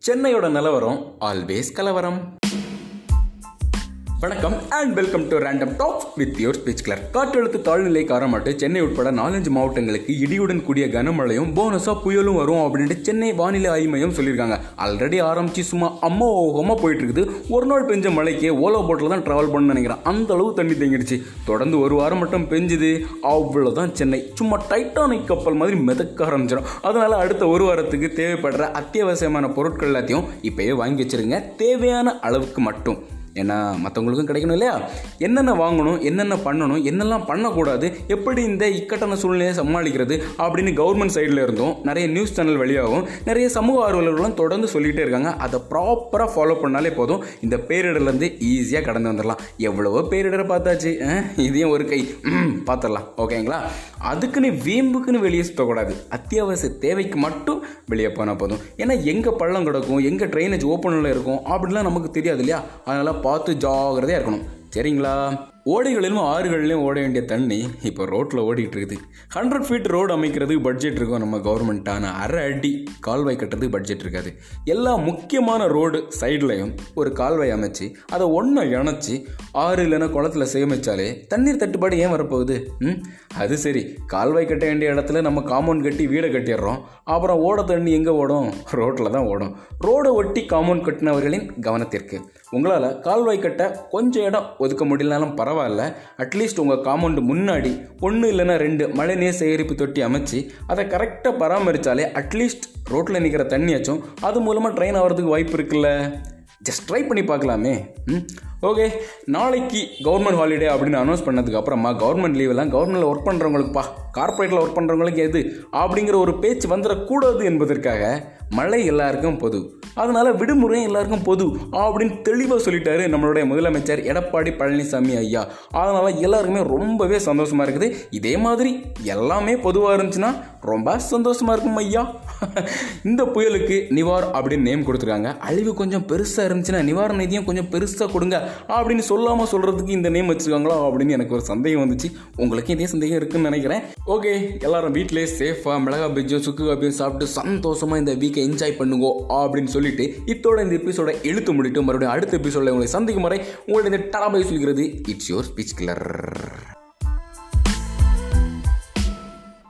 சென்னையோட நிலவரம் ஆல்வேஸ் கலவரம் வணக்கம் and welcome to random top with your speech clear காற்றழுத்த தாழ்நிலை காரணமாட்டு சென்னை உட்பட நாலஞ்சு மாவட்டங்களுக்கு இடியுடன் கூடிய கனமழையும் போனஸாக புயலும் வரும் அப்படின்ட்டு சென்னை வானிலை ஆய்வு மையம் சொல்லியிருக்காங்க. ஆல்ரெடி ஆரம்பிச்சு சும்மா அம்மா ஓகமாக போயிட்டு இருக்குது ஒரு நாள் பெஞ்ச மழைக்கு ஓலோ போட்டில் தான் ட்ராவல் பண்ண நினைக்கிறேன். அந்த அளவு தண்ணி தேங்கிடுச்சு. தொடர்ந்து ஒரு வாரம் மட்டும் பெஞ்சுது. அவ்வளோதான் சென்னை. சும்மா டைட்டானிக் கப்பல் மாதிரி மிதக்க ஆரம்பிச்சிடும் அதனால் அடுத்த ஒரு வாரத்துக்கு தேவைப்படுற அத்தியாவசியமான பொருட்கள் எல்லாத்தையும் இப்போயே வாங்கி வச்சுருங்க. தேவையான அளவுக்கு மட்டும். ஏன்னா மற்றவங்களுக்கும் கிடைக்கணும் இல்லையா? என்னென்ன வாங்கணும் என்னென்ன பண்ணணும் என்னெல்லாம் பண்ணக்கூடாது எப்படி இந்த இக்கட்டான சூழ்நிலையை சமாளிக்கிறது அப்படின்னு கவர்மெண்ட் சைடில் இருந்தும் நிறைய நியூஸ் சேனல் வழியாகவும் நிறைய சமூக ஆர்வலர்களும் தொடர்ந்து சொல்லிகிட்டே இருக்காங்க. அதை ப்ராப்பராக ஃபாலோ பண்ணாலே போதும். இந்த பேரிடர்லேருந்து ஈஸியாக கடந்து வந்துடலாம். எவ்வளவோ பேரிடரை பார்த்தாச்சு. இதையும் ஒரு கை. பார்த்துடலாம். ஓகேங்களா அதுக்குன்னு வீம்புக்குன்னு வெளியே சுற்றக்கூடாது அத்தியாவசிய தேவைக்கு மட்டும் வெளியே போனால் போதும். ஏன்னா எங்கே பள்ளம் கிடக்கும் எங்கே ட்ரைனேஜ் ஓப்பனில் இருக்கும் அப்படிலாம் நமக்கு தெரியாது இல்லையா? அதனால் பார்த்து ஜாகிரதையாக இருக்கணும். சரிங்களா? ஓடைகளிலும் ஆறுகளிலும் ஓட வேண்டிய தண்ணி இப்போ ரோட்டில் ஓடிட்டு இருக்குது ஹண்ட்ரட் ஃபீட் ரோடு அமைக்கிறதுக்கு பட்ஜெட் இருக்கும் நம்ம கவர்மெண்ட்டான அரை அடி கால்வாய் கட்டுறதுக்கு பட்ஜெட் இருக்காது. எல்லா முக்கியமான ரோடு சைட்லையும் ஒரு கால்வாய் அமைச்சு அதை ஒன்றை இணைச்சி ஆறு இல்லைன்னா குளத்துல சேமிச்சாலே தண்ணீர் தட்டுப்பாடு ஏன் வரப்போகுது? ம்? அது சரி. கால்வாய் கட்ட வேண்டிய இடத்துல நம்ம காம்பவுண்ட் கட்டி வீடை கட்டிடுறோம். அப்புறம் ஓட தண்ணி எங்கே ஓடும்? ரோட்டில் தான் ஓடும். ரோடை ஒட்டி காம்பவுண்ட் கட்டினவர்களின் கவனத்திற்கு உங்களால் கால்வாய் கட்ட கொஞ்சம் இடம் ஒதுக்க முடியலனாலும் பரவாயில்ல. பரவாயில்ல. அட்லீஸ்ட் உங்கள் காம்பவுண்டு முன்னாடி ஒன்று இல்லைன்னா ரெண்டு மழைநீர் சேகரிப்பு தொட்டி அமைச்சு அதை கரெக்டாக பராமரித்தாலே அட்லீஸ்ட் ரோட்டில் நிற்கிற தண்ணியாச்சும் அது மூலமாக ட்ரெயின் ஆகிறதுக்கு வாய்ப்பு இருக்குல்ல? ஜஸ்ட் ட்ரை பண்ணி பார்க்கலாமே. ம்? ஓகே நாளைக்கு கவர்மெண்ட் ஹாலிடே அப்படின்னு அனௌன்ஸ் பண்ணதுக்கு அப்புறமா கவர்மெண்ட் லீவெல்லாம் கவர்மெண்ட்டில் ஒர்க் பண்ணுறவங்களுக்குப்பா கார்ப்பரேட்டில் ஒர்க் பண்ணுறவங்களுக்கு எது? அப்படிங்கிற ஒரு பேச்சு வந்துடக்கூடாது என்பதற்காக மழை எல்லாருக்கும் பொது. அதனால் விடுமுறையும் எல்லாருக்கும் பொது அப்படின்னு தெளிவாக சொல்லிட்டாரு நம்மளுடைய முதலமைச்சர் எடப்பாடி பழனிசாமி ஐயா. அதனால் எல்லாருக்குமே ரொம்பவே சந்தோஷமா இருக்குது. இதே மாதிரி எல்லாமே பொதுவாக இருந்துச்சுன்னா ரொம்ப சந்தோஷமாக இருக்கும் ஐயா. இந்த புயலுக்கு நிவார் அப்படின்னு நேம் கொடுத்துருக்காங்க. அழிவு கொஞ்சம் பெருசாக இருந்துச்சுன்னா நிவாரண நிதியும் கொஞ்சம் பெருசாக கொடுங்க. அப்படின்னு சொல்லாமல் சொல்கிறதுக்கு இந்த நேம் வச்சுருக்காங்களோ அப்படின்னு எனக்கு ஒரு சந்தேகம் வந்துச்சு. உங்களுக்கும் இதே சந்தேகம் இருக்குன்னு நினைக்கிறேன். ஓகே எல்லாரும் வீட்டிலே சேஃபாக மிளகா பஜ்ஜியும் சுக்கு காப்பியும் சாப்பிட்டு சந்தோஷமாக இந்த வீக்கை என்ஜாய் பண்ணுங்க அப்படின்னு சொல்லிட்டு இத்தோட இந்த எபிசோட இழுத்து முடிட்டு மறுபடியும் அடுத்த எபிசோட உங்களை சந்திக்கும் வரை உங்களுடைய இந்த டராபை சொல்கிறது இட்ஸ் யோர் ஸ்பீச் கிளர்